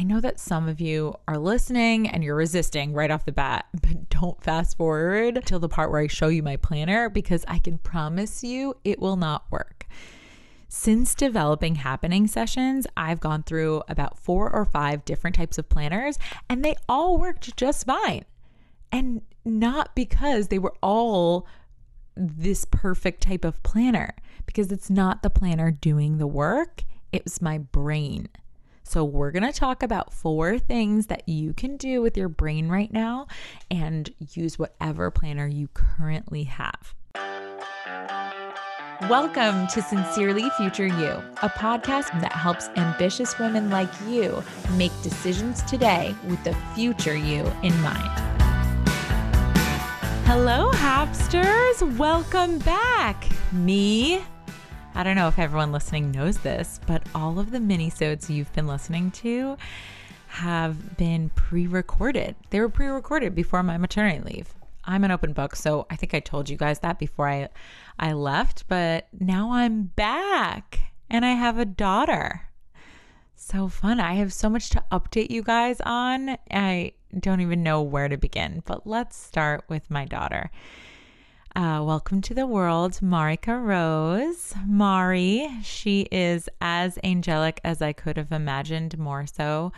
I know that some of you are listening and you're resisting right off the bat, but don't fast forward till the part where I show you my planner because I can promise you it will not work. Since developing Happyning Sessions, I've gone through about four or five different types of planners and they all worked just fine. And not because they were all this perfect type of planner, because it's not the planner doing the work, it was my brain. So, we're going to talk about four things that you can do with your brain right now and use whatever planner you currently have. Welcome to Sincerely Future You, a podcast that helps ambitious women like you make decisions today with the future you in mind. Hello, Hapsters. Welcome back. Me. I don't know if everyone listening knows this, but all of the mini-sodes you've been listening to have been pre-recorded. They were pre-recorded before my maternity leave. I'm an open book, so I think I told you guys that before I I left, but now I'm back and I have a daughter. So fun. I have so much to update you guys on. I don't even know where to begin, but let's start with my daughter. Uh, welcome to the world, Marika Rose. Mari, she is as angelic as I could have imagined, more so.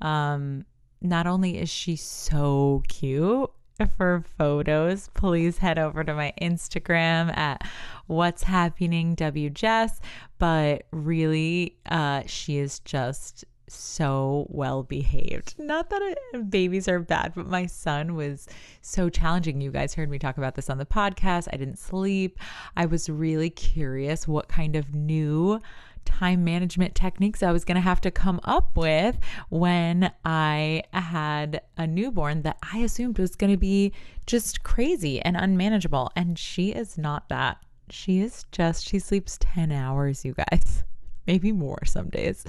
Um, not only is she so cute for photos, please head over to my Instagram at what's happyning WJess. But really, uh, she is just so well behaved. Not that it, babies are bad, but my son was so challenging. You guys heard me talk about this on the podcast. I didn't sleep. I was really curious what kind of new time management techniques I was going to have to come up with when I had a newborn that I assumed was going to be just crazy and unmanageable. And she is not that. She is just, she sleeps 10 hours, you guys, maybe more some days.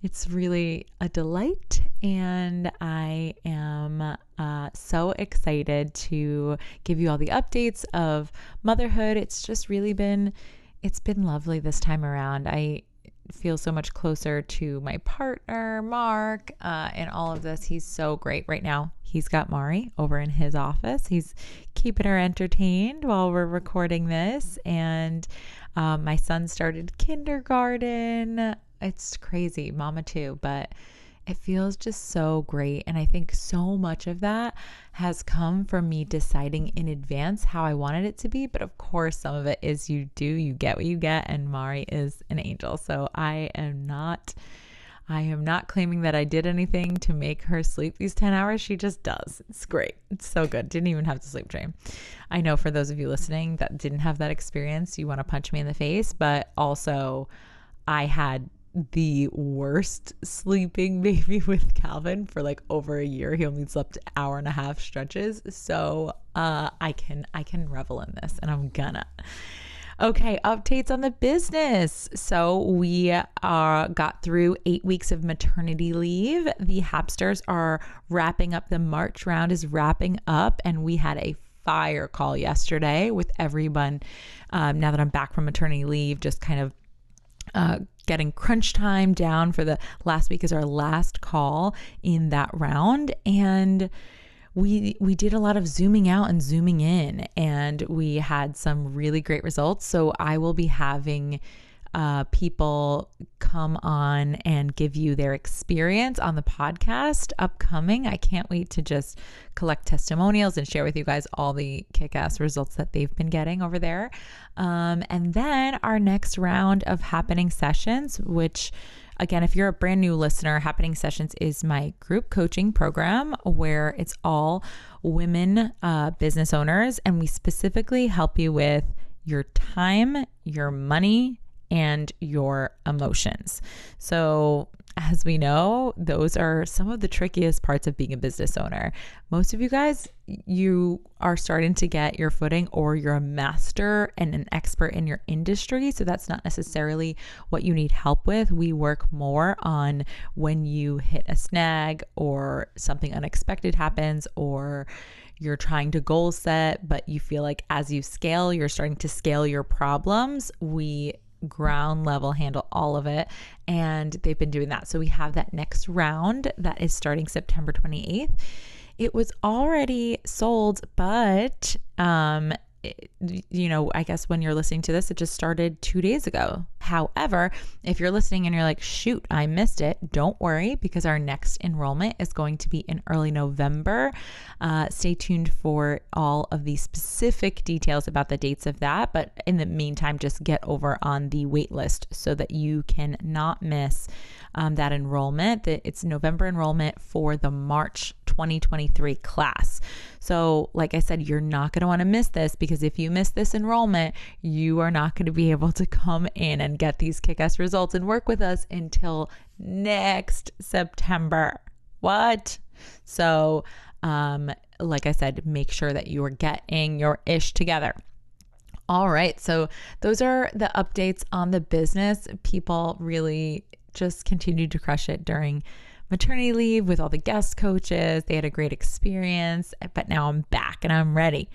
It's really a delight, and I am uh, so excited to give you all the updates of motherhood. It's just really been, it's been lovely this time around. I feel so much closer to my partner, Mark, uh, and all of this. He's so great right now. He's got Mari over in his office. He's keeping her entertained while we're recording this. And um, my son started kindergarten it's crazy, mama too, but it feels just so great. And I think so much of that has come from me deciding in advance how I wanted it to be. But of course, some of it is you do, you get what you get. And Mari is an angel. So I am not. I am not claiming that I did anything to make her sleep these 10 hours. She just does. It's great. It's so good. Didn't even have to sleep train. I know for those of you listening that didn't have that experience, you want to punch me in the face, but also I had the worst sleeping baby with Calvin for like over a year. He only slept hour and a half stretches. So uh, I can I can revel in this and I'm gonna. Okay, updates on the business. So we uh, got through eight weeks of maternity leave. The Hapsters are wrapping up. The March round is wrapping up, and we had a fire call yesterday with everyone. Um, now that I'm back from maternity leave, just kind of uh, getting crunch time down for the last week is our last call in that round. And we we did a lot of zooming out and zooming in and we had some really great results. So i will be having uh, people come on and give you their experience on the podcast upcoming. I can't wait to just collect testimonials and share with you guys all the kick ass results that they've been getting over there. Um, and then our next round of Happyning Sessions, which Again, if you're a brand new listener, Happyning Sessions is my group coaching program where it's all women uh, business owners, and we specifically help you with your time, your money, and your emotions. So, as we know, those are some of the trickiest parts of being a business owner. Most of you guys, you are starting to get your footing or you're a master and an expert in your industry. So that's not necessarily what you need help with. We work more on when you hit a snag or something unexpected happens or you're trying to goal set, but you feel like as you scale, you're starting to scale your problems. We ground level handle all of it. And they've been doing that. So we have that next round that is starting September 28th. It was already sold, but um, you know, I guess when you're listening to this, it just started two days ago. However, if you're listening and you're like, shoot, I missed it, don't worry because our next enrollment is going to be in early November. Uh, stay tuned for all of the specific details about the dates of that. But in the meantime, just get over on the wait list so that you can not miss um, that enrollment. It's November enrollment for the March 2023 class. So, like I said, you're not going to want to miss this because if you miss this enrollment, you are not going to be able to come in and get these kick ass results and work with us until next September. What? So, um, like I said, make sure that you are getting your ish together. All right. So, those are the updates on the business. People really just continued to crush it during maternity leave with all the guest coaches. They had a great experience, but now I'm back and I'm ready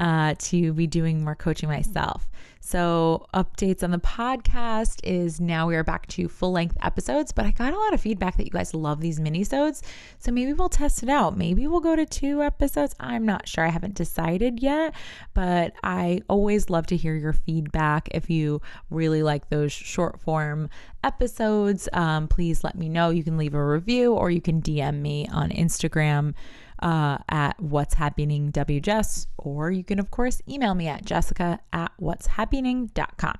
uh, to be doing more coaching myself. So, updates on the podcast is now we are back to full length episodes, but I got a lot of feedback that you guys love these mini-sodes. So, maybe we'll test it out. Maybe we'll go to two episodes. I'm not sure. I haven't decided yet, but I always love to hear your feedback. If you really like those short form episodes, um, please let me know. You can leave a review or you can DM me on Instagram uh, at what's happyning WJess, or you can, of course, email me at jessica at whatshappyning.com.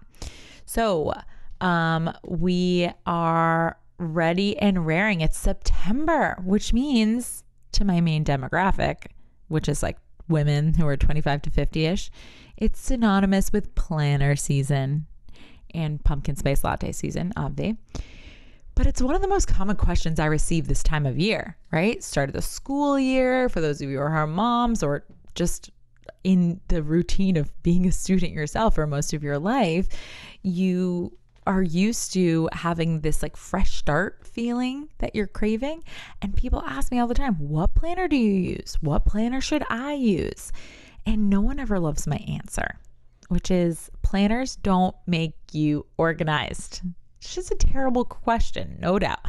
So um, we are ready and raring. It's September, which means to my main demographic, which is like women who are 25 to 50 ish, it's synonymous with planner season and pumpkin spice latte season, obviously. But it's one of the most common questions I receive this time of year, right? Start of the school year, for those of you who are moms or just in the routine of being a student yourself for most of your life, you are used to having this like fresh start feeling that you're craving. And people ask me all the time, what planner do you use? What planner should I use? And no one ever loves my answer, which is planners don't make you organized. It's just a terrible question, no doubt.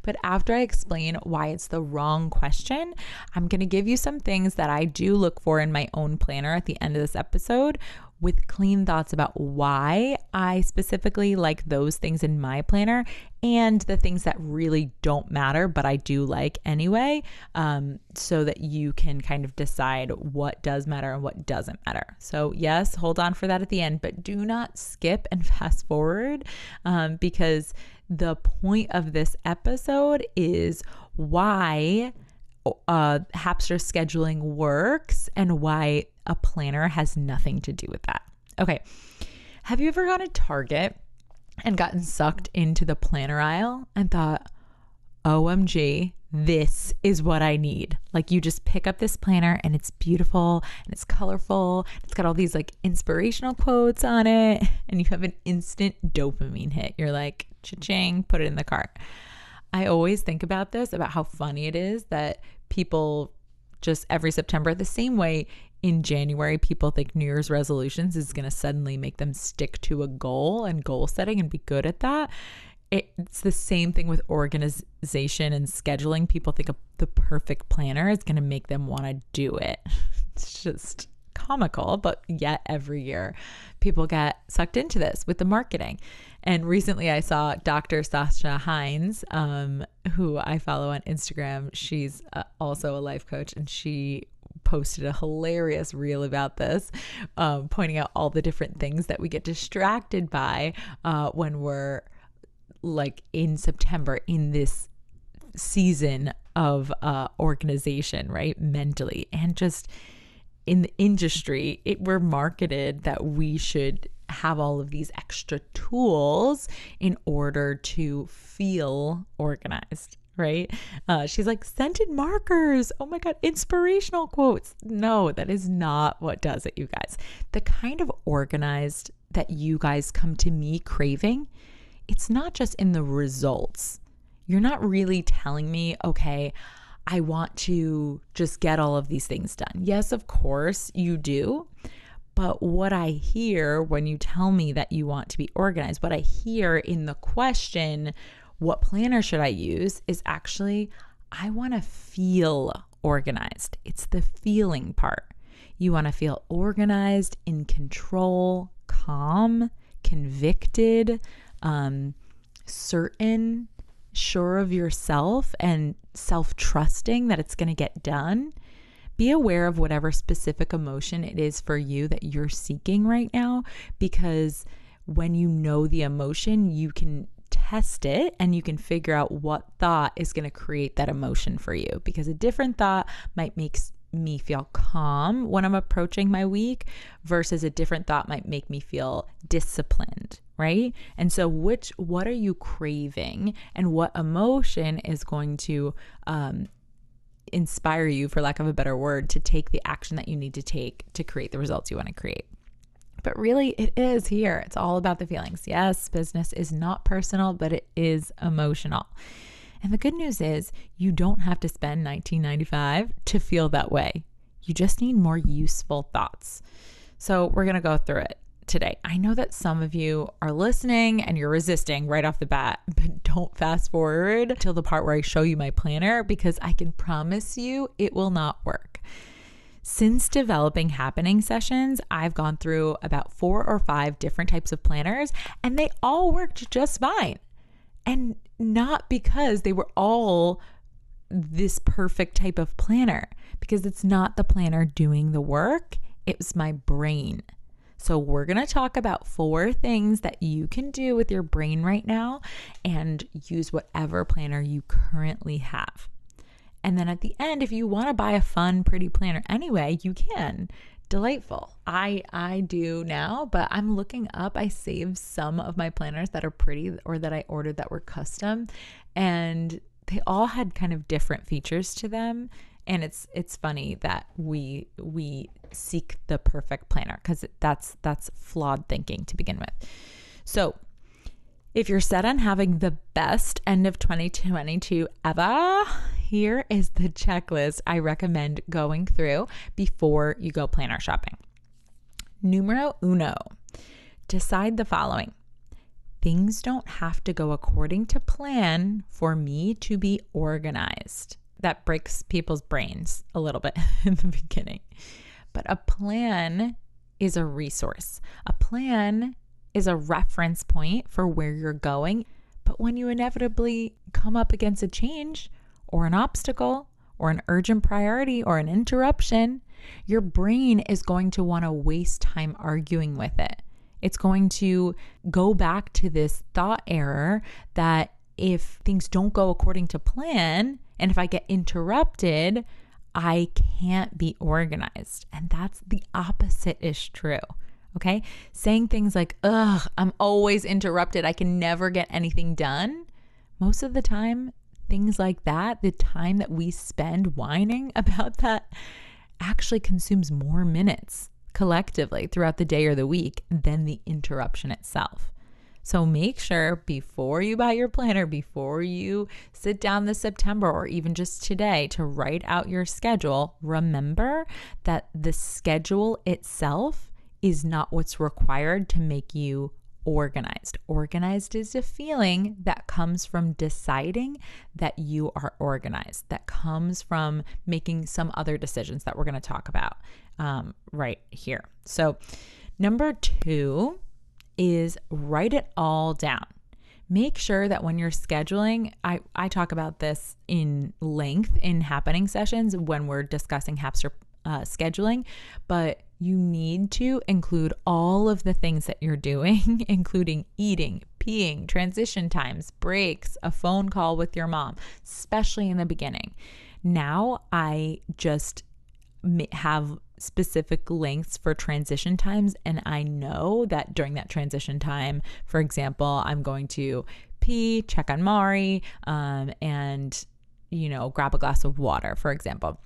But after I explain why it's the wrong question, I'm going to give you some things that I do look for in my own planner at the end of this episode with clean thoughts about why I specifically like those things in my planner and the things that really don't matter, but I do like anyway, um, so that you can kind of decide what does matter and what doesn't matter. So, yes, hold on for that at the end, but do not skip and fast forward um, because the point of this episode is why uh, Hapster scheduling works and why a planner has nothing to do with that. Okay. Have you ever gone to Target and gotten sucked into the planner aisle and thought, OMG, this is what I need. Like you just pick up this planner and it's beautiful and it's colorful. It's got all these like inspirational quotes on it and you have an instant dopamine hit. You're like, cha-ching, put it in the cart. I always think about this about how funny it is that people just every September the same way in January people think New Year's resolutions is going to suddenly make them stick to a goal and goal setting and be good at that. It's the same thing with organization and scheduling. People think the perfect planner is going to make them want to do it. It's just comical, but yet every year people get sucked into this with the marketing. And recently I saw Dr. Sasha Heinz, um, who I follow on Instagram. She's uh, also a life coach and she posted a hilarious reel about this, um, pointing out all the different things that we get distracted by uh, when we're like in September in this season of uh, organization, right? Mentally and just in the industry, it we're marketed that we should have all of these extra tools in order to feel organized right? Uh, she's like, scented markers. Oh my God, inspirational quotes. No, that is not what does it, you guys. The kind of organized that you guys come to me craving, it's not just in the results. You're not really telling me, okay, I want to just get all of these things done. Yes, of course you do. But what I hear when you tell me that you want to be organized, what I hear in the question, what planner should I use, is actually, I want to feel organized. It's the feeling part. You want to feel organized, in control, calm, convicted, um, certain, sure of yourself, and self trusting that it's going to get done. Be aware of whatever specific emotion it is for you that you're seeking right now, because when you know the emotion, you can test it and you can figure out what thought is going to create that emotion for you because a different thought might make me feel calm when I'm approaching my week versus a different thought might make me feel disciplined, right? And so, which, what are you craving and what emotion is going to, um, inspire you, for lack of a better word, to take the action that you need to take to create the results you want to create. But really, it is here. It's all about the feelings. Yes, business is not personal, but it is emotional. And the good news is you don't have to spend 1995 to feel that way. You just need more useful thoughts. So, we're going to go through it today. I know that some of you are listening and you're resisting right off the bat, but don't fast forward till the part where I show you my planner because I can promise you it will not work. Since developing Happyning Sessions, I've gone through about four or five different types of planners and they all worked just fine. And not because they were all this perfect type of planner, because it's not the planner doing the work, it was my brain. So, we're going to talk about four things that you can do with your brain right now and use whatever planner you currently have. And then at the end, if you want to buy a fun, pretty planner anyway, you can delightful. I I do now, but I'm looking up. I saved some of my planners that are pretty or that I ordered that were custom and they all had kind of different features to them and it's it's funny that we we seek the perfect planner cuz that's that's flawed thinking to begin with. So, if you're set on having the best end of 2022 ever, here is the checklist I recommend going through before you go planner shopping. Numero uno, decide the following things don't have to go according to plan for me to be organized. That breaks people's brains a little bit in the beginning. But a plan is a resource. A plan is a reference point for where you're going. But when you inevitably come up against a change, or an obstacle or an urgent priority or an interruption, your brain is going to want to waste time arguing with it. It's going to go back to this thought error that if things don't go according to plan and if I get interrupted, I can't be organized. And that's the opposite is true. Okay. Saying things like, ugh, I'm always interrupted. I can never get anything done. Most of the time, things like that, the time that we spend whining about that actually consumes more minutes collectively throughout the day or the week than the interruption itself. So make sure before you buy your planner, before you sit down this September or even just today to write out your schedule, remember that the schedule itself is not what's required to make you organized. Organized is a feeling that comes from deciding that you are organized, that comes from making some other decisions that we're going to talk about um, right here. So, number two is write it all down. Make sure that when you're scheduling, I, I talk about this in length in Happyning Sessions when we're discussing Hapster uh, scheduling, but you need to include all of the things that you're doing, including eating, peeing, transition times, breaks, a phone call with your mom, especially in the beginning. Now I just have specific lengths for transition times, and I know that during that transition time, for example, I'm going to pee, check on Mari, um, and you know, grab a glass of water, for example.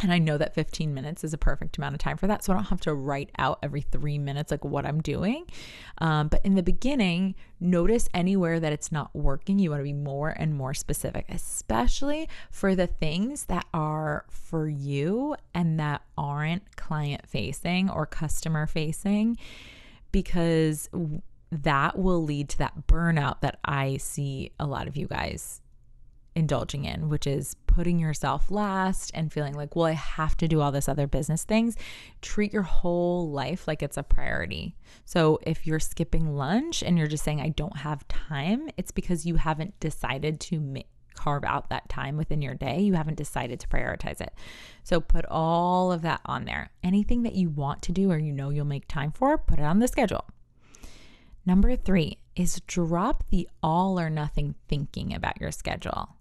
And I know that 15 minutes is a perfect amount of time for that. So I don't have to write out every three minutes like what I'm doing. Um, but in the beginning, notice anywhere that it's not working. You want to be more and more specific, especially for the things that are for you and that aren't client facing or customer facing, because that will lead to that burnout that I see a lot of you guys indulging in, which is putting yourself last and feeling like, well, I have to do all this other business things. Treat your whole life like it's a priority. So if you're skipping lunch and you're just saying, I don't have time, it's because you haven't decided to carve out that time within your day. You haven't decided to prioritize it. So put all of that on there. Anything that you want to do or you know you'll make time for, put it on the schedule. Number three is drop the all or nothing thinking about your schedule.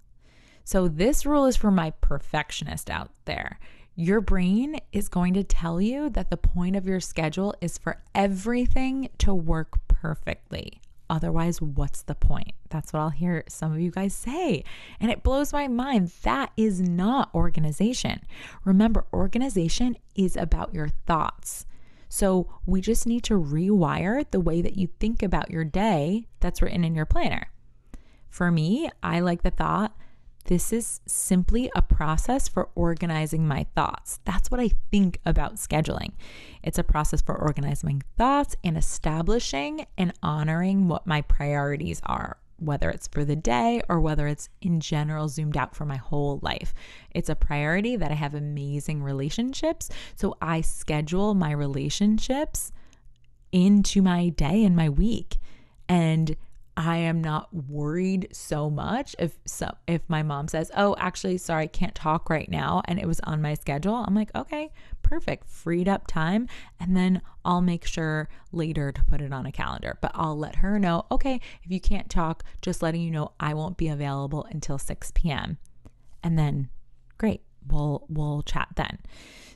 So, this rule is for my perfectionist out there. Your brain is going to tell you that the point of your schedule is for everything to work perfectly. Otherwise, what's the point? That's what I'll hear some of you guys say. And it blows my mind. That is not organization. Remember, organization is about your thoughts. So we just need to rewire the way that you think about your day that's written in your planner. For me, I like the thought this is simply a process for organizing my thoughts. That's what I think about scheduling. It's a process for organizing thoughts and establishing and honoring what my priorities are, whether it's for the day or whether it's in general zoomed out for my whole life. It's a priority that I have amazing relationships. So I schedule my relationships into my day and my week. And I am not worried so much if so if my mom says, "Oh, actually, sorry, I can't talk right now," and it was on my schedule. I'm like, "Okay, perfect. Freed up time." And then I'll make sure later to put it on a calendar. But I'll let her know, "Okay, if you can't talk, just letting you know I won't be available until 6 p.m." And then great. We'll we'll chat then.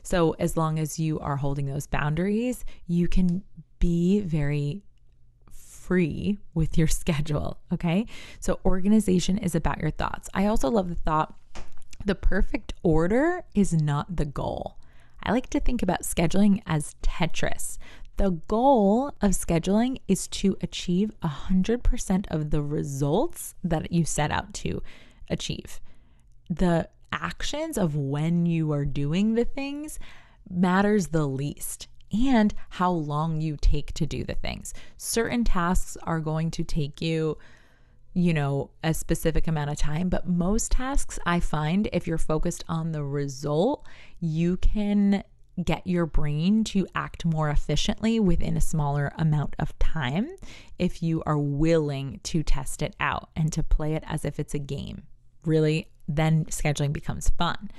So as long as you are holding those boundaries, you can be very free with your schedule. Okay. So, organization is about your thoughts. I also love the thought the perfect order is not the goal. I like to think about scheduling as Tetris. The goal of scheduling is to achieve 100% of the results that you set out to achieve. The actions of when you are doing the things matters the least and how long you take to do the things. Certain tasks are going to take you, you know, a specific amount of time, but most tasks I find if you're focused on the result, you can get your brain to act more efficiently within a smaller amount of time if you are willing to test it out and to play it as if it's a game. Really, then scheduling becomes fun.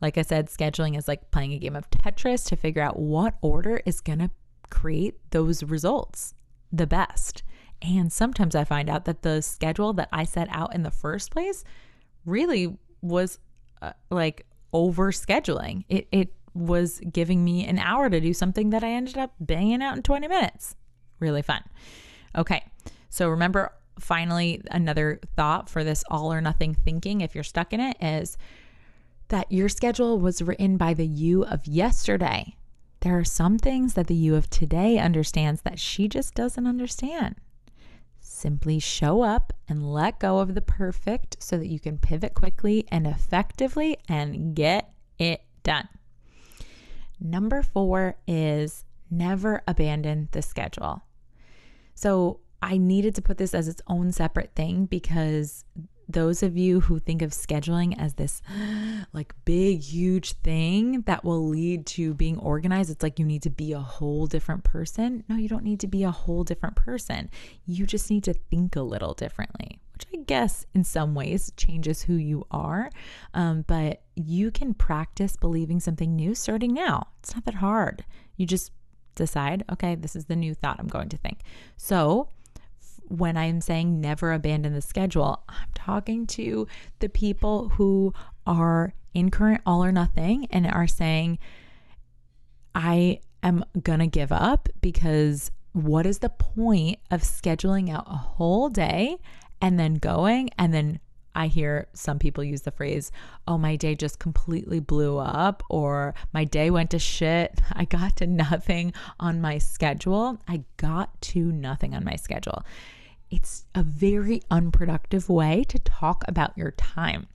Like I said, scheduling is like playing a game of Tetris to figure out what order is going to create those results the best. And sometimes I find out that the schedule that I set out in the first place really was uh, like over scheduling. It, it was giving me an hour to do something that I ended up banging out in 20 minutes. Really fun. Okay. So remember, finally, another thought for this all or nothing thinking, if you're stuck in it, is that your schedule was written by the you of yesterday. There are some things that the you of today understands that she just doesn't understand. Simply show up and let go of the perfect so that you can pivot quickly and effectively and get it done. Number four is never abandon the schedule. So I needed to put this as its own separate thing because those of you who think of scheduling as this like big, huge thing that will lead to being organized, it's like you need to be a whole different person. No, you don't need to be a whole different person. You just need to think a little differently, which I guess in some ways changes who you are. Um, but you can practice believing something new starting now. It's not that hard. You just decide, okay, this is the new thought I'm going to think. So, when I'm saying never abandon the schedule, I'm talking to the people who are in current all or nothing and are saying, I am going to give up because what is the point of scheduling out a whole day and then going and then I hear some people use the phrase, oh, my day just completely blew up, or my day went to shit. I got to nothing on my schedule. I got to nothing on my schedule. It's a very unproductive way to talk about your time.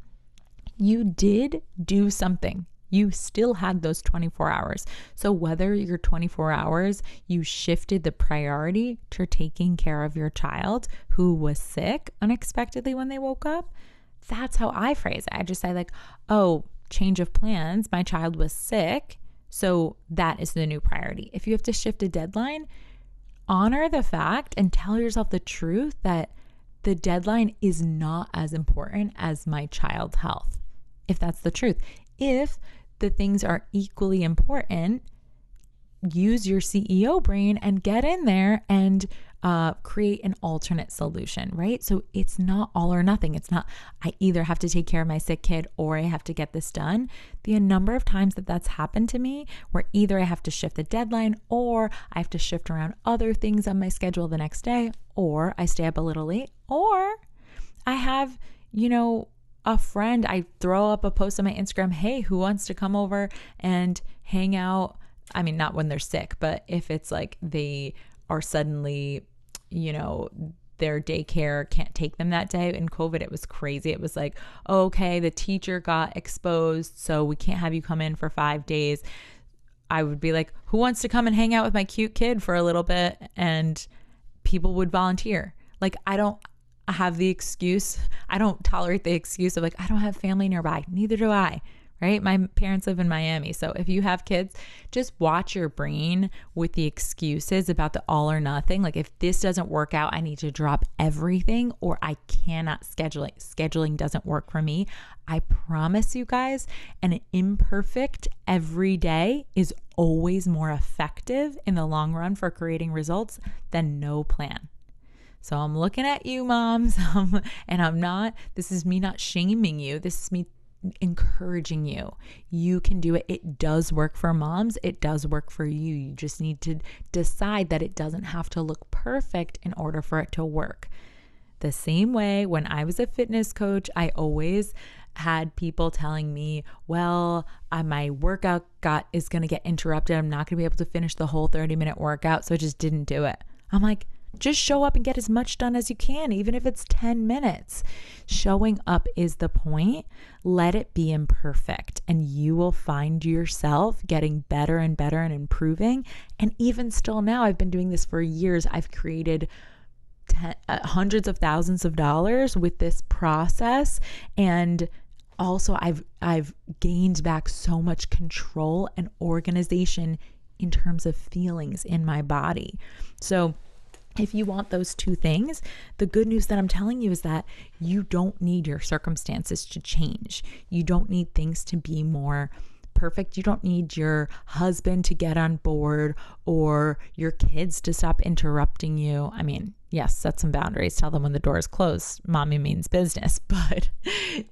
You did do something you still had those 24 hours. So, whether your 24 hours you shifted the priority to taking care of your child who was sick unexpectedly when they woke up, that's how I phrase it. I just say, like, oh, change of plans. My child was sick. So, that is the new priority. If you have to shift a deadline, honor the fact and tell yourself the truth that the deadline is not as important as my child's health. If that's the truth. If the things are equally important, use your CEO brain and get in there and uh, create an alternate solution, right? So it's not all or nothing. It's not, I either have to take care of my sick kid or I have to get this done. The number of times that that's happened to me where either I have to shift the deadline or I have to shift around other things on my schedule the next day, or I stay up a little late, or I have, you know, a friend, I throw up a post on my Instagram, hey, who wants to come over and hang out? I mean, not when they're sick, but if it's like they are suddenly, you know, their daycare can't take them that day. In COVID, it was crazy. It was like, okay, the teacher got exposed, so we can't have you come in for five days. I would be like, who wants to come and hang out with my cute kid for a little bit? And people would volunteer. Like, I don't, have the excuse. I don't tolerate the excuse of like, I don't have family nearby. Neither do I, right? My parents live in Miami. So if you have kids, just watch your brain with the excuses about the all or nothing. Like, if this doesn't work out, I need to drop everything or I cannot schedule it. Scheduling doesn't work for me. I promise you guys, an imperfect every day is always more effective in the long run for creating results than no plan. So I'm looking at you, moms, um, and I'm not, this is me not shaming you. This is me encouraging you. You can do it. It does work for moms, it does work for you. You just need to decide that it doesn't have to look perfect in order for it to work. The same way when I was a fitness coach, I always had people telling me, "Well, my workout got is going to get interrupted. I'm not going to be able to finish the whole 30-minute workout, so I just didn't do it." I'm like, just show up and get as much done as you can, even if it's 10 minutes. Showing up is the point. Let it be imperfect, and you will find yourself getting better and better and improving. And even still now, I've been doing this for years. I've created ten, uh, hundreds of thousands of dollars with this process and also I've I've gained back so much control and organization in terms of feelings in my body. So if you want those two things, the good news that I'm telling you is that you don't need your circumstances to change. You don't need things to be more perfect. You don't need your husband to get on board or your kids to stop interrupting you. I mean, yes, set some boundaries. Tell them when the door is closed. Mommy means business. But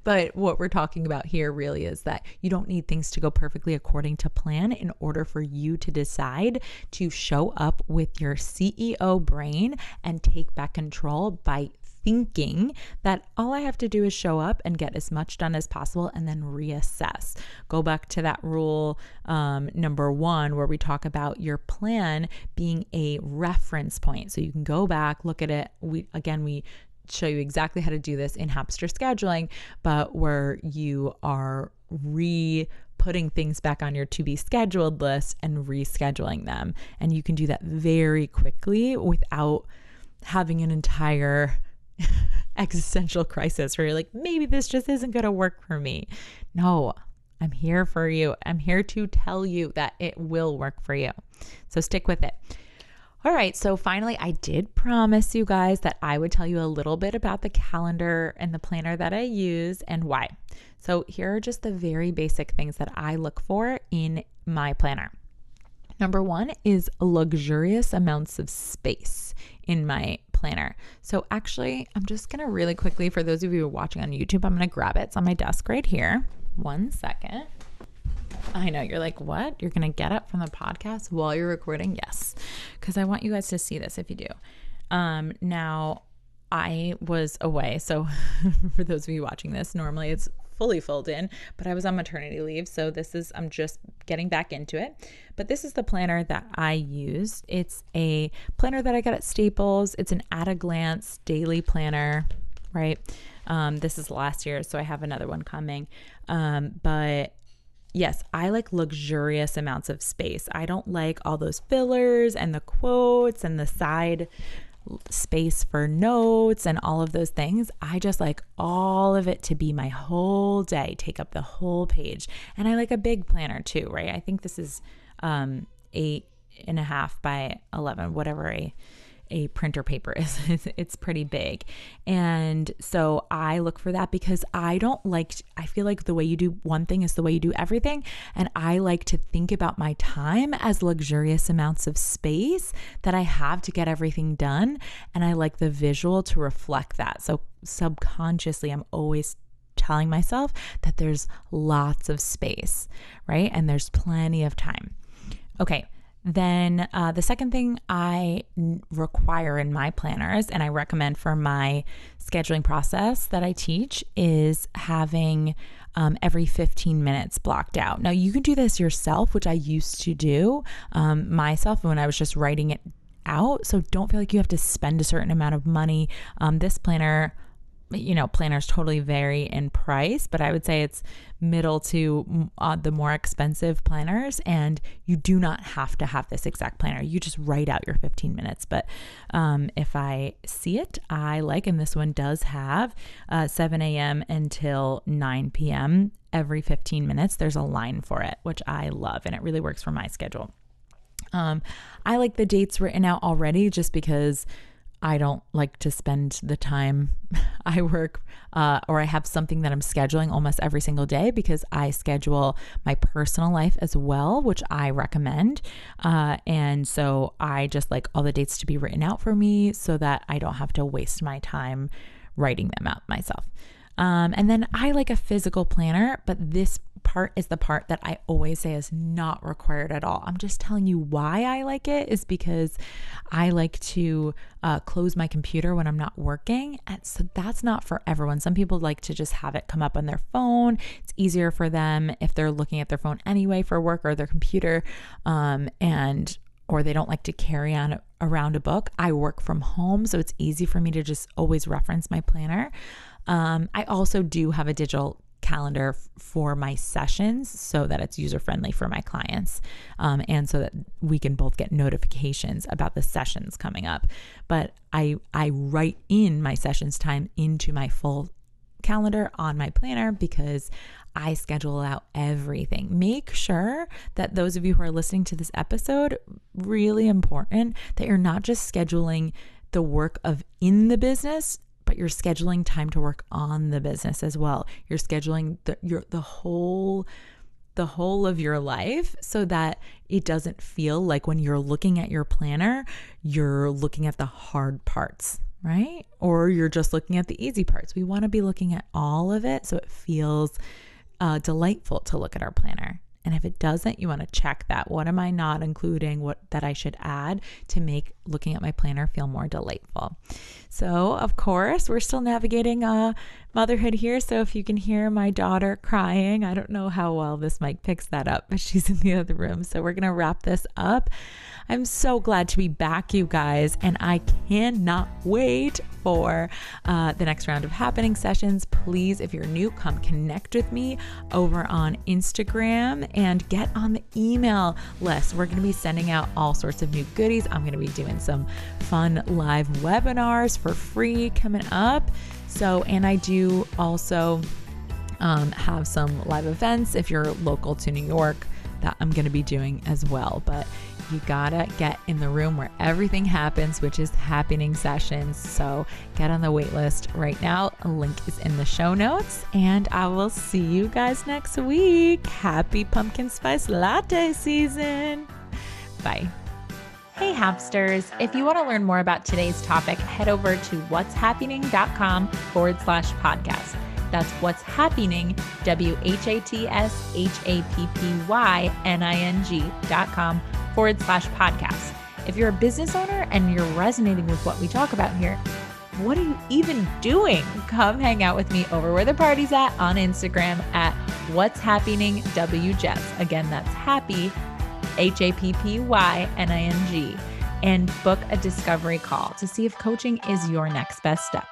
but what we're talking about here really is that you don't need things to go perfectly according to plan in order for you to decide to show up with your CEO brain and take back control by thinking that all I have to do is show up and get as much done as possible and then reassess. Go back to that rule um, number one, where we talk about your plan being a reference point. So you can go back, look at it. We again, we show you exactly how to do this in Hapster scheduling, but where you are re putting things back on your to be scheduled list and rescheduling them. And you can do that very quickly without having an entire existential crisis where you're like, maybe this just isn't going to work for me. No, I'm here for you. I'm here to tell you that it will work for you. So stick with it. All right, so finally, I did promise you guys that I would tell you a little bit about the calendar and the planner that I use and why. So, here are just the very basic things that I look for in my planner. Number one is luxurious amounts of space in my planner. So actually, I'm just going to really quickly, for those of you watching on YouTube, I'm going to grab it. It's on my desk right here. One second. I know you're like, what? You're going to get up from the podcast while you're recording? Yes, because I want you guys to see this if you do. Um, now, I was away. So, for those of you watching this, normally it's fully filled in, but I was on maternity leave. So this is, I'm just getting back into it. But this is the planner that I use. It's a planner that I got at Staples. It's an at a glance daily planner, right? Um, this is last year, so I have another one coming. Um, but yes, I like luxurious amounts of space. I don't like all those fillers and the quotes and the side space for notes and all of those things. I just like all of it to be my whole day, take up the whole page. And I like a big planner too, right? I think this is um, eight and a half by 11, whatever a a printer paper is. it's pretty big. And so I look for that because I don't like, I feel like the way you do one thing is the way you do everything. And I like to think about my time as luxurious amounts of space that I have to get everything done. And I like the visual to reflect that. So subconsciously, I'm always telling myself that there's lots of space, right? And there's plenty of time. Okay, then uh, the second thing I require in my planners and I recommend for my scheduling process that I teach is having um, every 15 minutes blocked out. Now, you can do this yourself, which I used to do um, myself when I was just writing it out. So don't feel like you have to spend a certain amount of money. Um, this planner you know, planners totally vary in price, but I would say it's middle to uh, the more expensive planners. And you do not have to have this exact planner. You just write out your 15 minutes. But um, if I see it, I like, and this one does have uh, 7 a.m. until 9 p.m. every 15 minutes. There's a line for it, which I love, and it really works for my schedule. Um, I like the dates written out already just because I don't like to spend the time I work uh, or I have something that I'm scheduling almost every single day because I schedule my personal life as well, which I recommend. Uh, and so I just like all the dates to be written out for me so that I don't have to waste my time writing them out myself. Um, and then I like a physical planner, but this part is the part that I always say is not required at all. I'm just telling you why I like it is because I like to uh, close my computer when I'm not working. And so that's not for everyone. Some people like to just have it come up on their phone. It's easier for them if they're looking at their phone anyway for work or their computer. Um, and or they don't like to carry on around a book. I work from home, so it's easy for me to just always reference my planner. Um, I also do have a digital calendar for my sessions so that it's user friendly for my clients um, and so that we can both get notifications about the sessions coming up but i i write in my sessions time into my full calendar on my planner because I schedule out everything. Make sure that those of you who are listening to this episode, really important that you're not just scheduling the work of in the business but you're scheduling time to work on the business as well. You're scheduling the your the whole the whole of your life so that it doesn't feel like when you're looking at your planner, you're looking at the hard parts, right? Or you're just looking at the easy parts. We want to be looking at all of it so it feels uh, delightful to look at our planner. And if it doesn't, you want to check that. What am I not including? What that I should add to make looking at my planner feel more delightful? So, of course, we're still navigating uh, motherhood here. So, if you can hear my daughter crying, I don't know how well this mic picks that up, but she's in the other room. So, we're going to wrap this up. I'm so glad to be back, you guys, and I cannot wait for uh, the next round of Happyning Sessions. Please, if you're new, come connect with me over on Instagram and get on the email list. We're going to be sending out all sorts of new goodies. I'm going to be doing some fun live webinars for free coming up. So, and I do also um, have some live events if you're local to New York that I'm going to be doing as well. But you gotta get in the room where everything happens, which is Happyning Sessions. So get on the wait list right now. A link is in the show notes, and I will see you guys next week. Happy pumpkin spice latte season! Bye. Hey, Hapsters. If you want to learn more about today's topic, head over to whatshappyning.com forward slash podcast. That's what's happening, W H A T S H A P P Y N I N G dot com forward slash podcast. If you're a business owner and you're resonating with what we talk about here, what are you even doing? Come hang out with me over where the party's at on Instagram at What's Happyning WJess. Again, that's happy, H A P P Y N I N G, and book a discovery call to see if coaching is your next best step.